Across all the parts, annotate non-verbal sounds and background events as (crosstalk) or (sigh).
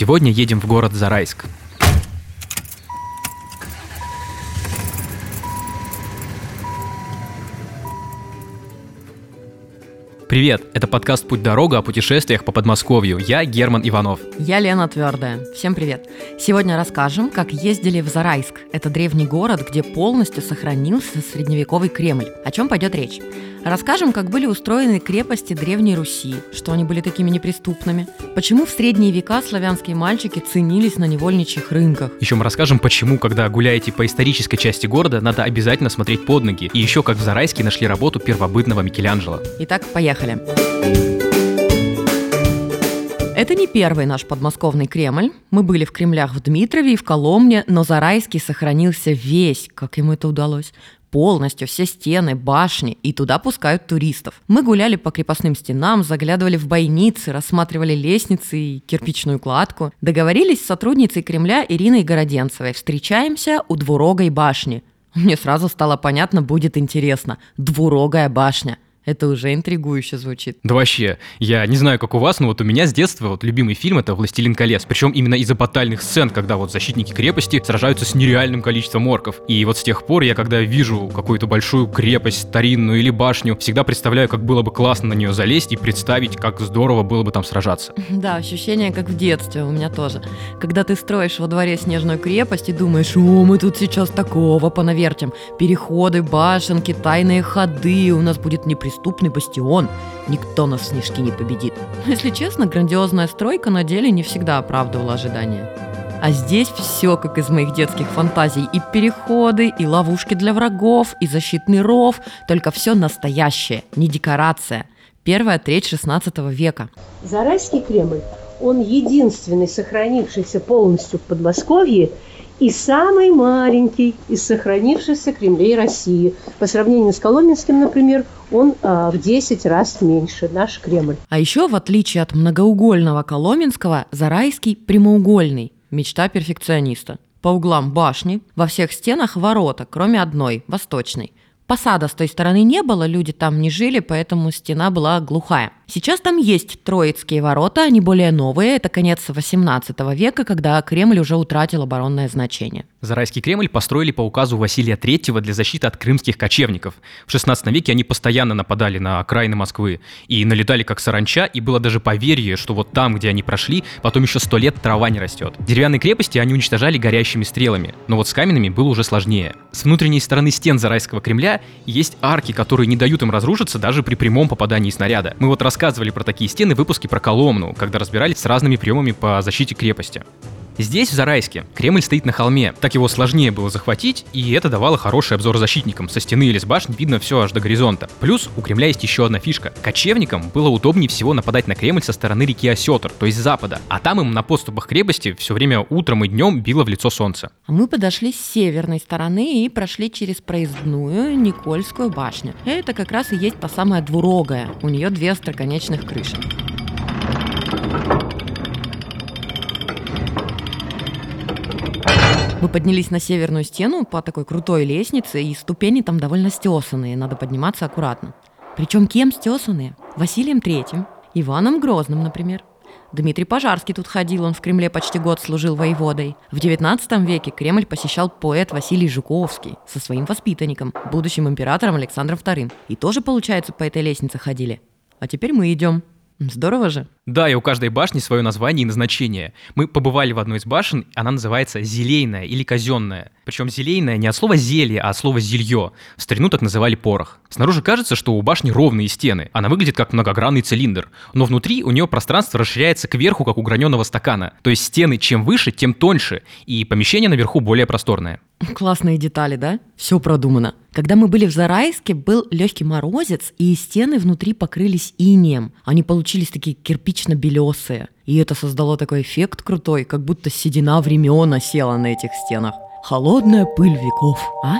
Сегодня едем в город Зарайск. Привет, это подкаст «Путь-дорога» о путешествиях по Подмосковью. Я Герман Иванов. Я Лена Твердая. Всем привет. Сегодня расскажем, как ездили в Зарайск. Это древний город, где полностью сохранился средневековый Кремль. О чем пойдет речь? Расскажем, как были устроены крепости Древней Руси, что они были такими неприступными, почему в средние века славянские мальчики ценились на невольничьих рынках. Еще мы расскажем, почему, когда гуляете по исторической части города, надо обязательно смотреть под ноги, и еще как в Зарайске нашли работу первобытного Микеланджело. Итак, поехали. Это не первый наш подмосковный Кремль. Мы были в Кремлях в Дмитрове и в Коломне, но Зарайский сохранился весь, как ему это удалось полностью все стены, башни, и туда пускают туристов. Мы гуляли по крепостным стенам, заглядывали в бойницы, рассматривали лестницы и кирпичную кладку. Договорились с сотрудницей Кремля Ириной Городенцевой. Встречаемся у двурогой башни. Мне сразу стало понятно, будет интересно. Двурогая башня – это уже интригующе звучит. Да вообще, я не знаю, как у вас, но вот у меня с детства вот любимый фильм это «Властелин колец». Причем именно из-за батальных сцен, когда вот защитники крепости сражаются с нереальным количеством орков. И вот с тех пор я, когда вижу какую-то большую крепость, старинную или башню, всегда представляю, как было бы классно на нее залезть и представить, как здорово было бы там сражаться. (laughs) Да, ощущение как в детстве у меня тоже. Когда ты строишь во дворе снежную крепость и думаешь, о, мы тут сейчас такого понавертим. Переходы, башенки, тайные ходы, у нас будет неприступно неприступный бастион. Никто нас в снежки не победит. Если честно, грандиозная стройка на деле не всегда оправдывала ожидания. А здесь все как из моих детских фантазий. И переходы, и ловушки для врагов, и защитный ров. Только все настоящее, не декорация. Первая треть 16 века. Зарайский Кремль, он единственный сохранившийся полностью в Подмосковье и самый маленький из сохранившихся Кремлей России. По сравнению с Коломенским, например, он а, в 10 раз меньше, наш Кремль. А еще, в отличие от многоугольного Коломенского, Зарайский прямоугольный. Мечта перфекциониста. По углам башни, во всех стенах ворота, кроме одной, восточной. Посада с той стороны не было, люди там не жили, поэтому стена была глухая. Сейчас там есть Троицкие ворота, они более новые, это конец 18 века, когда Кремль уже утратил оборонное значение. Зарайский Кремль построили по указу Василия III для защиты от крымских кочевников. В 16 веке они постоянно нападали на окраины Москвы и налетали как саранча, и было даже поверье, что вот там, где они прошли, потом еще сто лет трава не растет. Деревянные крепости они уничтожали горящими стрелами, но вот с каменными было уже сложнее. С внутренней стороны стен Зарайского Кремля есть арки, которые не дают им разрушиться даже при прямом попадании снаряда. Мы вот рассказывали про такие стены в выпуске про Коломну, когда разбирались с разными приемами по защите крепости. Здесь, в Зарайске, Кремль стоит на холме, так его сложнее было захватить, и это давало хороший обзор защитникам. Со стены или с башни видно все аж до горизонта. Плюс у Кремля есть еще одна фишка. Кочевникам было удобнее всего нападать на Кремль со стороны реки Осетр, то есть запада, а там им на подступах крепости все время утром и днем било в лицо солнце. Мы подошли с северной стороны и прошли через проездную Никольскую башню. Это как раз и есть та самая двурогая. У нее две остроконечных крыши. Мы поднялись на северную стену по такой крутой лестнице, и ступени там довольно стесанные, надо подниматься аккуратно. Причем кем стесанные? Василием Третьим, Иваном Грозным, например. Дмитрий Пожарский тут ходил, он в Кремле почти год служил воеводой. В XIX веке Кремль посещал поэт Василий Жуковский со своим воспитанником, будущим императором Александром II. И тоже, получается, по этой лестнице ходили. А теперь мы идем. Здорово же. Да, и у каждой башни свое название и назначение. Мы побывали в одной из башен, она называется зелейная или казенная. Причем зелейная не от слова зелье, а от слова зелье. В старину так называли порох. Снаружи кажется, что у башни ровные стены. Она выглядит как многогранный цилиндр. Но внутри у нее пространство расширяется кверху, как у граненого стакана. То есть стены чем выше, тем тоньше. И помещение наверху более просторное. Классные детали, да? Все продумано. Когда мы были в Зарайске, был легкий морозец, и стены внутри покрылись инеем. Они получились такие кирпично-белесые. И это создало такой эффект крутой, как будто седина времен осела на этих стенах. Холодная пыль веков, а?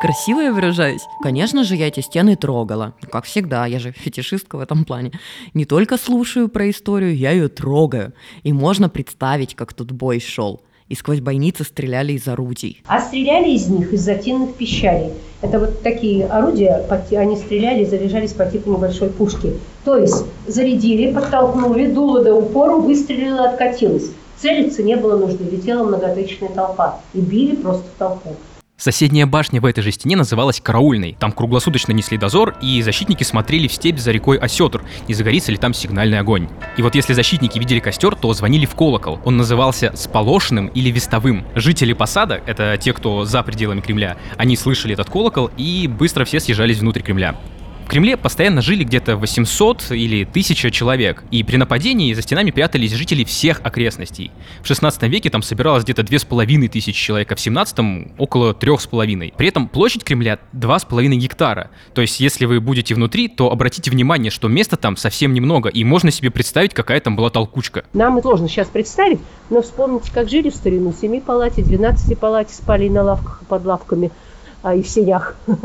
Красиво я выражаюсь? Конечно же, я эти стены трогала. Как всегда, я же фетишистка в этом плане. Не только слушаю про историю, я ее трогаю. И можно представить, как тут бой шел и сквозь бойницы стреляли из орудий. А стреляли из них из затенных пищалей. Это вот такие орудия, они стреляли, заряжались по типу небольшой пушки. То есть зарядили, подтолкнули, дуло до упору, выстрелило, откатилось. Целиться не было нужды, летела многотысячная толпа. И били просто в толпу. Соседняя башня в этой же стене называлась Караульной. Там круглосуточно несли дозор, и защитники смотрели в степь за рекой Осетр, не загорится ли там сигнальный огонь. И вот если защитники видели костер, то звонили в колокол. Он назывался Сполошенным или Вестовым. Жители посада, это те, кто за пределами Кремля, они слышали этот колокол и быстро все съезжались внутрь Кремля. В Кремле постоянно жили где-то 800 или 1000 человек, и при нападении за стенами прятались жители всех окрестностей. В 16 веке там собиралось где-то 2500 человек, а в 17 около 3,5. При этом площадь Кремля 2,5 гектара. То есть, если вы будете внутри, то обратите внимание, что места там совсем немного, и можно себе представить, какая там была толкучка. Нам сложно сейчас представить, но вспомните, как жили в старину. 7 палате, 12 палате спали на лавках и под лавками а, и в сенях. (laughs)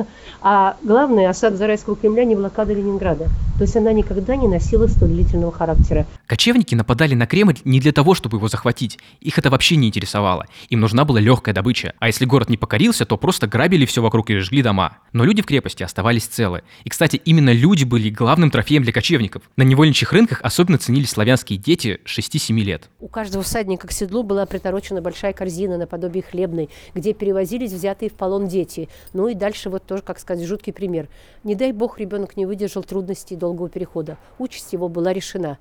А главное, осада Зарайского Кремля не блокада Ленинграда. То есть она никогда не носила столь длительного характера. Кочевники нападали на Кремль не для того, чтобы его захватить. Их это вообще не интересовало. Им нужна была легкая добыча. А если город не покорился, то просто грабили все вокруг и жгли дома. Но люди в крепости оставались целы. И, кстати, именно люди были главным трофеем для кочевников. На невольничьих рынках особенно ценились славянские дети 6-7 лет. У каждого всадника к седлу была приторочена большая корзина наподобие хлебной, где перевозились взятые в полон дети. Ну и дальше вот тоже, как сказать, жуткий пример. Не дай бог ребенок не выдержал трудностей долгого перехода. Участь его была решена.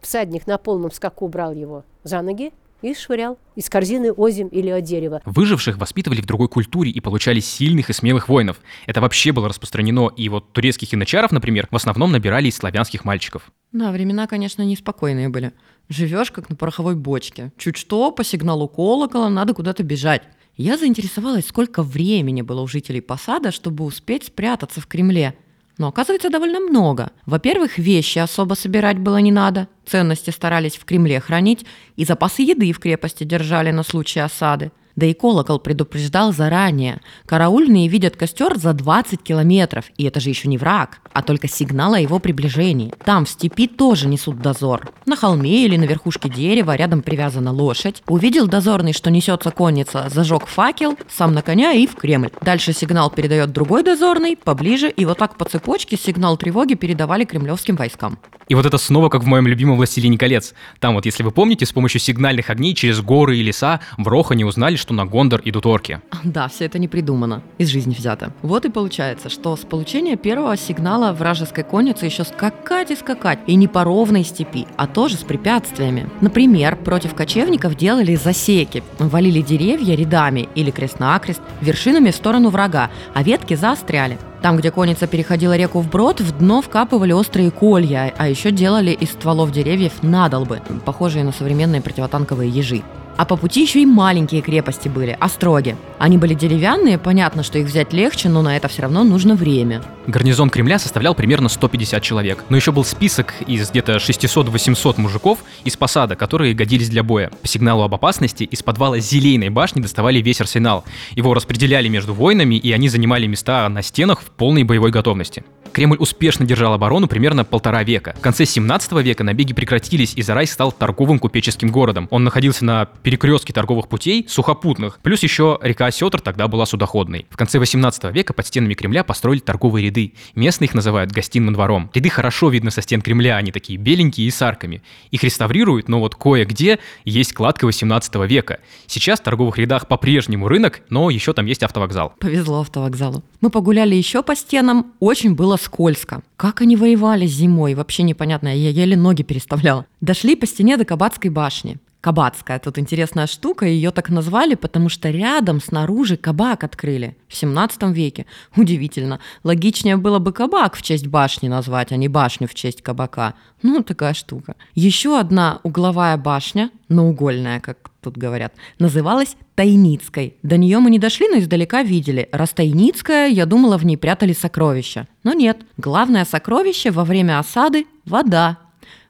Всадник на полном скаку брал его за ноги и швырял из корзины озим или от дерева. Выживших воспитывали в другой культуре и получали сильных и смелых воинов. Это вообще было распространено, и вот турецких янычаров, например, в основном набирали из славянских мальчиков. Да, времена, конечно, неспокойные были. Живешь как на пороховой бочке. Чуть что, по сигналу колокола надо куда-то бежать. Я заинтересовалась, сколько времени было у жителей посада, чтобы успеть спрятаться в Кремле. Но оказывается довольно много. Во-первых, вещи особо собирать было не надо, ценности старались в Кремле хранить, и запасы еды в крепости держали на случай осады – да и колокол предупреждал заранее. Караульные видят костер за 20 километров, и это же еще не враг, а только сигнал о его приближении. Там в степи тоже несут дозор. На холме или на верхушке дерева рядом привязана лошадь. Увидел дозорный, что несется конница, зажег факел, сам на коня и в Кремль. Дальше сигнал передает другой дозорный, поближе, и вот так по цепочке сигнал тревоги передавали кремлевским войскам. И вот это снова как в моем любимом «Властелине колец». Там вот, если вы помните, с помощью сигнальных огней через горы и леса в Рохане узнали, что на Гондор идут орки. (laughs) Да, все это не придумано, из жизни взято. Вот и получается, что с получения первого сигнала вражеской конницы еще скакать и скакать, и не по ровной степи, а тоже с препятствиями. Например, против кочевников делали засеки, валили деревья рядами или крест-накрест, вершинами в сторону врага, а ветки заостряли. Там, где конница переходила реку вброд, в дно вкапывали острые колья, а еще делали из стволов деревьев надолбы, похожие на современные противотанковые ежи. А по пути еще и маленькие крепости были, остроги. Они были деревянные, понятно, что их взять легче, но на это все равно нужно время. Гарнизон Кремля составлял примерно 150 человек. Но еще был список из где-то 600-800 мужиков из посада, которые годились для боя. По сигналу об опасности из подвала Зелейной башни доставали весь арсенал. Его распределяли между воинами, и они занимали места на стенах в полной боевой готовности. Кремль успешно держал оборону примерно полтора века. В конце 17 века набеги прекратились, и Зарай стал торговым купеческим городом. Он находился на перекрестке торговых путей, сухопутных, плюс еще река Сетр тогда была судоходной. В конце 18 века под стенами Кремля построили торговые ряды. Местные их называют гостиным двором. Ряды хорошо видно со стен Кремля, они такие беленькие и с арками. Их реставрируют, но вот кое-где есть кладка 18 века. Сейчас в торговых рядах по-прежнему рынок, но еще там есть автовокзал. Повезло автовокзалу. Мы погуляли еще по стенам, очень было скользко. Как они воевали зимой, вообще непонятно, я еле ноги переставляла. Дошли по стене до Кабацкой башни. Кабацкая. Тут интересная штука, ее так назвали, потому что рядом снаружи кабак открыли в 17 веке. Удивительно. Логичнее было бы кабак в честь башни назвать, а не башню в честь кабака. Ну, такая штука. Еще одна угловая башня, наугольная, как тут говорят, называлась Тайницкой. До нее мы не дошли, но издалека видели. Раз Тайницкая, я думала, в ней прятали сокровища. Но нет. Главное сокровище во время осады – вода.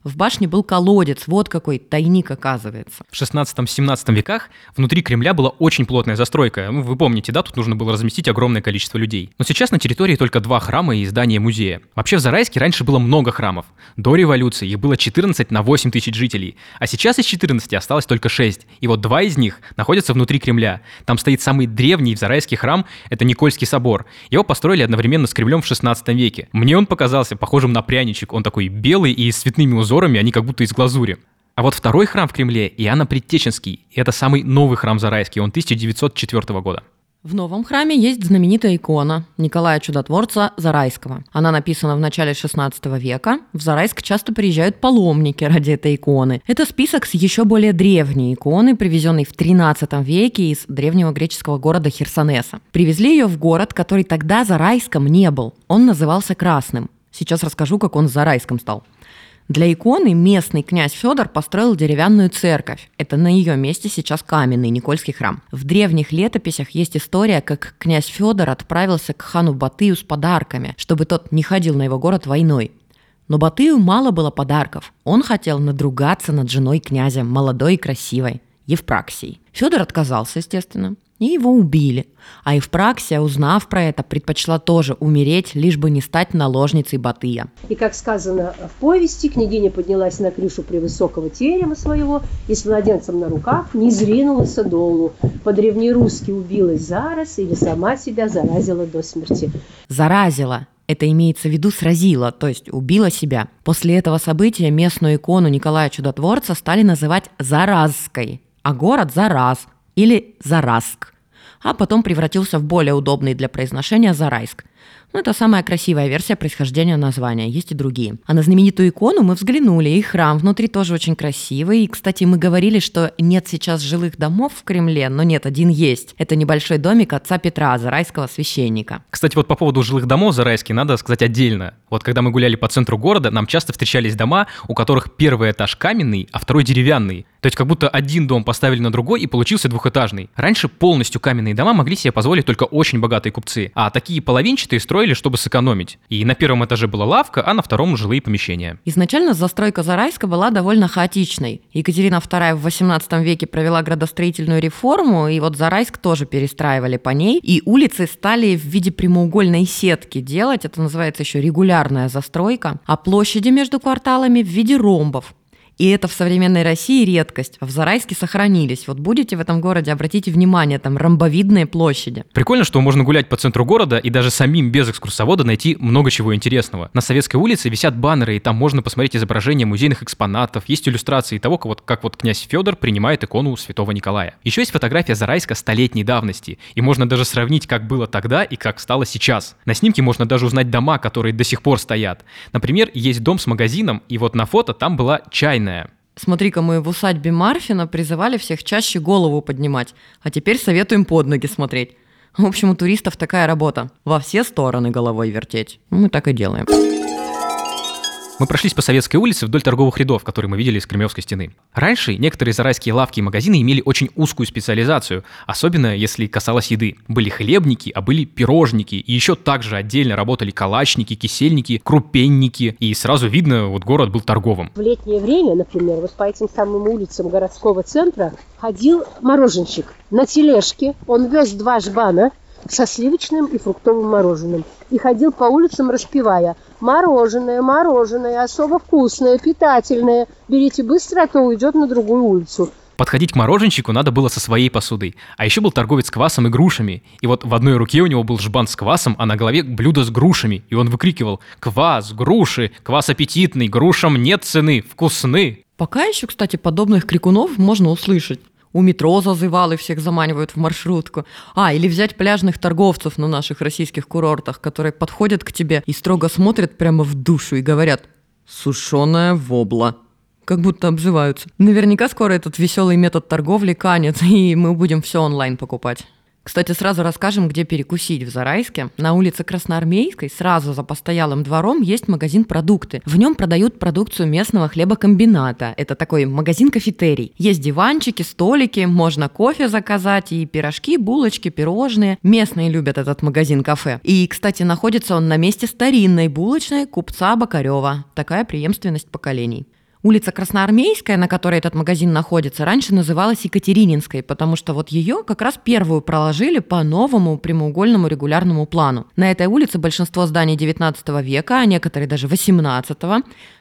В башне был колодец, вот какой тайник оказывается. В 16-17 веках внутри Кремля была очень плотная застройка. Ну, вы помните, да, тут нужно было разместить огромное количество людей. Но сейчас на территории только два храма и здание музея. Вообще в Зарайске раньше было много храмов. До революции их было 14 на 8 тысяч жителей. А сейчас из 14 осталось только 6. И вот два из них находятся внутри Кремля. Там стоит самый древний в Зарайске храм, это Никольский собор. Его построили одновременно с Кремлем в 16 веке. Мне он показался похожим на пряничек. Он такой белый и с цветными узорами узорами, они как будто из глазури. А вот второй храм в Кремле – Иоанна Предтеченский. Это самый новый храм Зарайский, он 1904 года. В новом храме есть знаменитая икона Николая Чудотворца Зарайского. Она написана в начале XVI века. В Зарайск часто приезжают паломники ради этой иконы. Это список с еще более древней иконы, привезенной в XIII веке из древнего греческого города Херсонеса. Привезли ее в город, который тогда Зарайском не был. Он назывался Красным. Сейчас расскажу, как он Зарайском стал. Для иконы местный князь Федор построил деревянную церковь. Это на ее месте сейчас каменный Никольский храм. В древних летописях есть история, как князь Федор отправился к хану Батыю с подарками, чтобы тот не ходил на его город войной. Но Батыю мало было подарков. Он хотел надругаться над женой князя, молодой и красивой, Евпраксией. Федор отказался, естественно и его убили. А Евпраксия, узнав про это, предпочла тоже умереть, лишь бы не стать наложницей Батыя. И, как сказано в повести, княгиня поднялась на крышу превысокого терема своего и с младенцем на руках не зринулась долу. По-древнерусски убилась зараз или сама себя заразила до смерти. Заразила. Это имеется в виду сразила, то есть убила себя. После этого события местную икону Николая Чудотворца стали называть Заразской, а город Зараз, или Зараск, а потом превратился в более удобный для произношения Зарайск. Ну, это самая красивая версия происхождения названия, есть и другие. А на знаменитую икону мы взглянули, и храм внутри тоже очень красивый. И, кстати, мы говорили, что нет сейчас жилых домов в Кремле, но нет, один есть. Это небольшой домик отца Петра, зарайского священника. Кстати, вот по поводу жилых домов зарайских надо сказать отдельно. Вот когда мы гуляли по центру города, нам часто встречались дома, у которых первый этаж каменный, а второй деревянный. То есть как будто один дом поставили на другой и получился двухэтажный. Раньше полностью каменные дома могли себе позволить только очень богатые купцы, а такие половинчатые строили, чтобы сэкономить. И на первом этаже была лавка, а на втором жилые помещения. Изначально застройка Зарайска была довольно хаотичной. Екатерина II в 18 веке провела градостроительную реформу, и вот Зарайск тоже перестраивали по ней, и улицы стали в виде прямоугольной сетки делать, это называется еще регулярная застройка, а площади между кварталами в виде ромбов. И это в современной России редкость. В Зарайске сохранились. Вот будете в этом городе, обратите внимание, там ромбовидные площади. Прикольно, что можно гулять по центру города и даже самим без экскурсовода найти много чего интересного. На Советской улице висят баннеры, и там можно посмотреть изображения музейных экспонатов, есть иллюстрации того, как вот, как вот князь Федор принимает икону святого Николая. Еще есть фотография Зарайска столетней давности, и можно даже сравнить, как было тогда и как стало сейчас. На снимке можно даже узнать дома, которые до сих пор стоят. Например, есть дом с магазином, и вот на фото там была чайная тайное. Смотри-ка, мы в усадьбе Марфина призывали всех чаще голову поднимать, а теперь советуем под ноги смотреть. В общем, у туристов такая работа. Во все стороны головой вертеть. Мы так и делаем. Мы прошлись по Советской улице вдоль торговых рядов, которые мы видели из Кремлевской стены. Раньше некоторые зарайские лавки и магазины имели очень узкую специализацию, особенно если касалось еды. Были хлебники, а были пирожники, и еще также отдельно работали калачники, кисельники, крупенники, и сразу видно, вот город был торговым. В летнее время, например, вот по этим самым улицам городского центра ходил мороженщик на тележке, он вез два жбана, со сливочным и фруктовым мороженым. И ходил по улицам, распевая «Мороженое, мороженое, особо вкусное, питательное. Берите быстро, а то уйдет на другую улицу». Подходить к мороженщику надо было со своей посудой. А еще был торговец квасом и грушами. И вот в одной руке у него был жбан с квасом, а на голове блюдо с грушами. И он выкрикивал «Квас, груши, квас аппетитный, грушам нет цены, вкусны!» Пока еще, кстати, подобных крикунов можно услышать у метро зазывалы всех заманивают в маршрутку. А, или взять пляжных торговцев на наших российских курортах, которые подходят к тебе и строго смотрят прямо в душу и говорят «сушеная вобла». Как будто обзываются. Наверняка скоро этот веселый метод торговли канет, (laughs) и мы будем все онлайн покупать. Кстати, сразу расскажем, где перекусить в Зарайске. На улице Красноармейской, сразу за постоялым двором, есть магазин «Продукты». В нем продают продукцию местного хлебокомбината. Это такой магазин-кафетерий. Есть диванчики, столики, можно кофе заказать и пирожки, булочки, пирожные. Местные любят этот магазин-кафе. И, кстати, находится он на месте старинной булочной купца Бакарева. Такая преемственность поколений. Улица Красноармейская, на которой этот магазин находится, раньше называлась Екатерининской, потому что вот ее как раз первую проложили по новому прямоугольному регулярному плану. На этой улице большинство зданий 19 века, а некоторые даже 18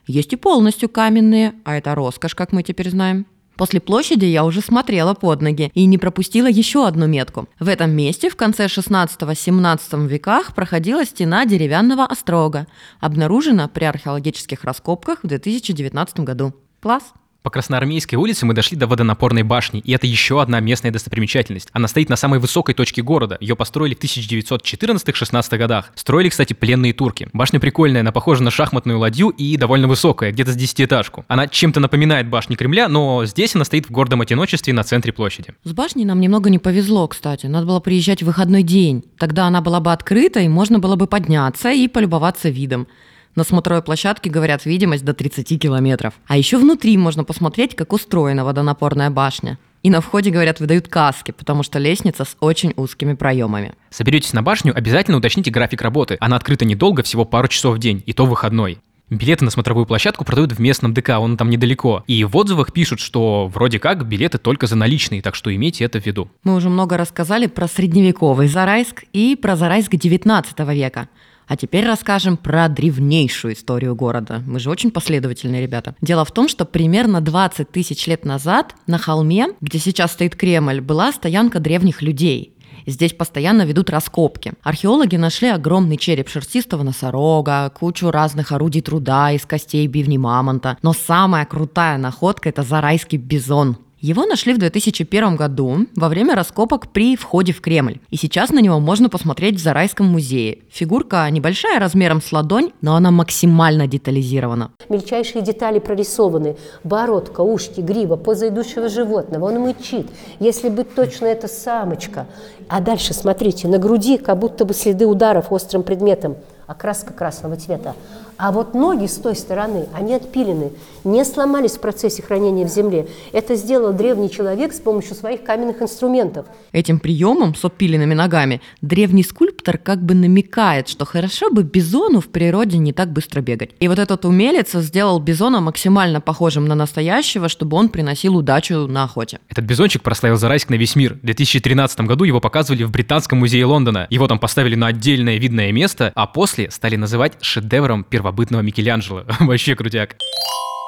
есть и полностью каменные, а это роскошь, как мы теперь знаем. После площади я уже смотрела под ноги и не пропустила еще одну метку. В этом месте в конце 16-17 веках проходила стена деревянного острога, обнаружена при археологических раскопках в 2019 году. Класс! По Красноармейской улице мы дошли до водонапорной башни, и это еще одна местная достопримечательность. Она стоит на самой высокой точке города. Ее построили в 1914-16 годах. Строили, кстати, пленные турки. Башня прикольная, она похожа на шахматную ладью и довольно высокая, где-то с десятиэтажку. Она чем-то напоминает башни Кремля, но здесь она стоит в гордом одиночестве на центре площади. С башней нам немного не повезло, кстати. Надо было приезжать в выходной день. Тогда она была бы открыта, и можно было бы подняться и полюбоваться видом. На смотровой площадке, говорят, видимость до 30 километров. А еще внутри можно посмотреть, как устроена водонапорная башня. И на входе, говорят, выдают каски, потому что лестница с очень узкими проемами. Соберетесь на башню, обязательно уточните график работы. Она открыта недолго, всего пару часов в день, и то выходной. Билеты на смотровую площадку продают в местном ДК, он там недалеко. И в отзывах пишут, что вроде как билеты только за наличные, так что имейте это в виду. Мы уже много рассказали про средневековый Зарайск и про Зарайск 19 века. А теперь расскажем про древнейшую историю города. Мы же очень последовательные ребята. Дело в том, что примерно 20 тысяч лет назад на холме, где сейчас стоит Кремль, была стоянка древних людей. Здесь постоянно ведут раскопки. Археологи нашли огромный череп шерстистого носорога, кучу разных орудий труда из костей бивни мамонта. Но самая крутая находка – это зарайский бизон. Его нашли в 2001 году во время раскопок при входе в Кремль. И сейчас на него можно посмотреть в Зарайском музее. Фигурка небольшая размером с ладонь, но она максимально детализирована. Мельчайшие детали прорисованы. Бородка, ушки, грива, поза идущего животного. Он мычит. Если быть точно, это самочка. А дальше, смотрите, на груди как будто бы следы ударов острым предметом окраска красного цвета. А вот ноги с той стороны, они отпилены, не сломались в процессе хранения в земле. Это сделал древний человек с помощью своих каменных инструментов. Этим приемом с отпиленными ногами древний скульптор как бы намекает, что хорошо бы бизону в природе не так быстро бегать. И вот этот умелец сделал бизона максимально похожим на настоящего, чтобы он приносил удачу на охоте. Этот бизончик прославил Зарайск на весь мир. В 2013 году его показывали в Британском музее Лондона. Его там поставили на отдельное видное место, а после стали называть шедевром первобытного Микеланджело. (laughs) Вообще крутяк.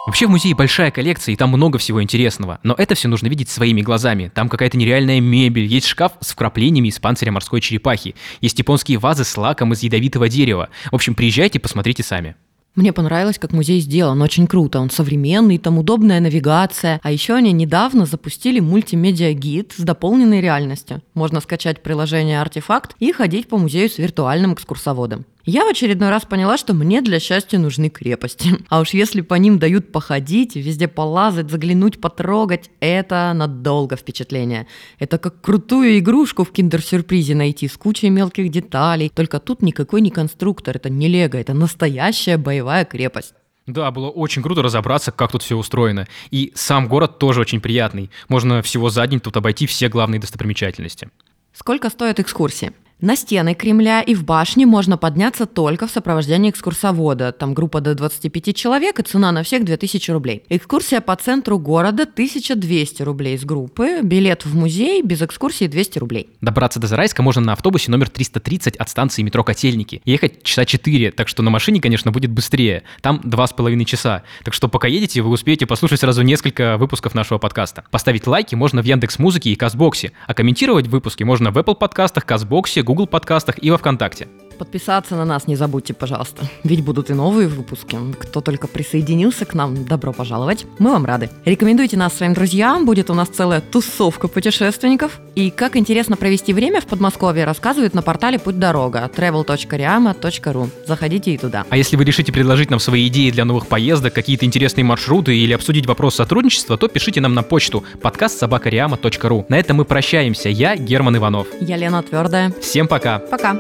Вообще в музее большая коллекция, и там много всего интересного. Но это все нужно видеть своими глазами. Там какая-то нереальная мебель, есть шкаф с вкраплениями из панциря морской черепахи, есть японские вазы с лаком из ядовитого дерева. В общем, приезжайте, посмотрите сами. Мне понравилось, как музей сделан, очень круто. Он современный, там удобная навигация. А еще они недавно запустили мультимедиа-гид с дополненной реальностью. Можно скачать приложение «Артефакт» и ходить по музею с виртуальным экскурсоводом. Я в очередной раз поняла, что мне для счастья нужны крепости. (laughs) А уж если по ним дают походить, везде полазать, заглянуть, потрогать, это надолго впечатление. Это как крутую игрушку в киндер-сюрпризе найти с кучей мелких деталей. Только тут никакой не конструктор, это не лего, это настоящая боевая крепость. Да, было очень круто разобраться, как тут все устроено. И сам город тоже очень приятный. Можно всего за день тут обойти все главные достопримечательности. Сколько стоит экскурсия? На стены Кремля и в башне можно подняться только в сопровождении экскурсовода. Там группа до 25 человек и цена на всех 2000 рублей. Экскурсия по центру города 1200 рублей с группы. Билет в музей без экскурсии 200 рублей. Добраться до Зарайска можно на автобусе номер 330 от станции метро Котельники. Ехать часа 4, так что на машине, конечно, будет быстрее. Там 2,5 часа. Так что пока едете, вы успеете послушать сразу несколько выпусков нашего подкаста. Поставить лайки можно в Яндекс Музыке и Казбоксе, а комментировать выпуски можно в Apple подкастах, Казбоксе, Google подкастах и во Вконтакте. Подписаться на нас не забудьте, пожалуйста. Ведь будут и новые выпуски. Кто только присоединился к нам, добро пожаловать. Мы вам рады. Рекомендуйте нас своим друзьям. Будет у нас целая тусовка путешественников. И как интересно провести время в Подмосковье, рассказывают на портале «Путь дорога» travel.riama.ru. Заходите и туда. А если вы решите предложить нам свои идеи для новых поездок, какие-то интересные маршруты или обсудить вопрос сотрудничества, то пишите нам на почту подкаст собакариама.ру. На этом мы прощаемся. Я Герман Иванов. Я Лена Твердая. Всем пока. Пока.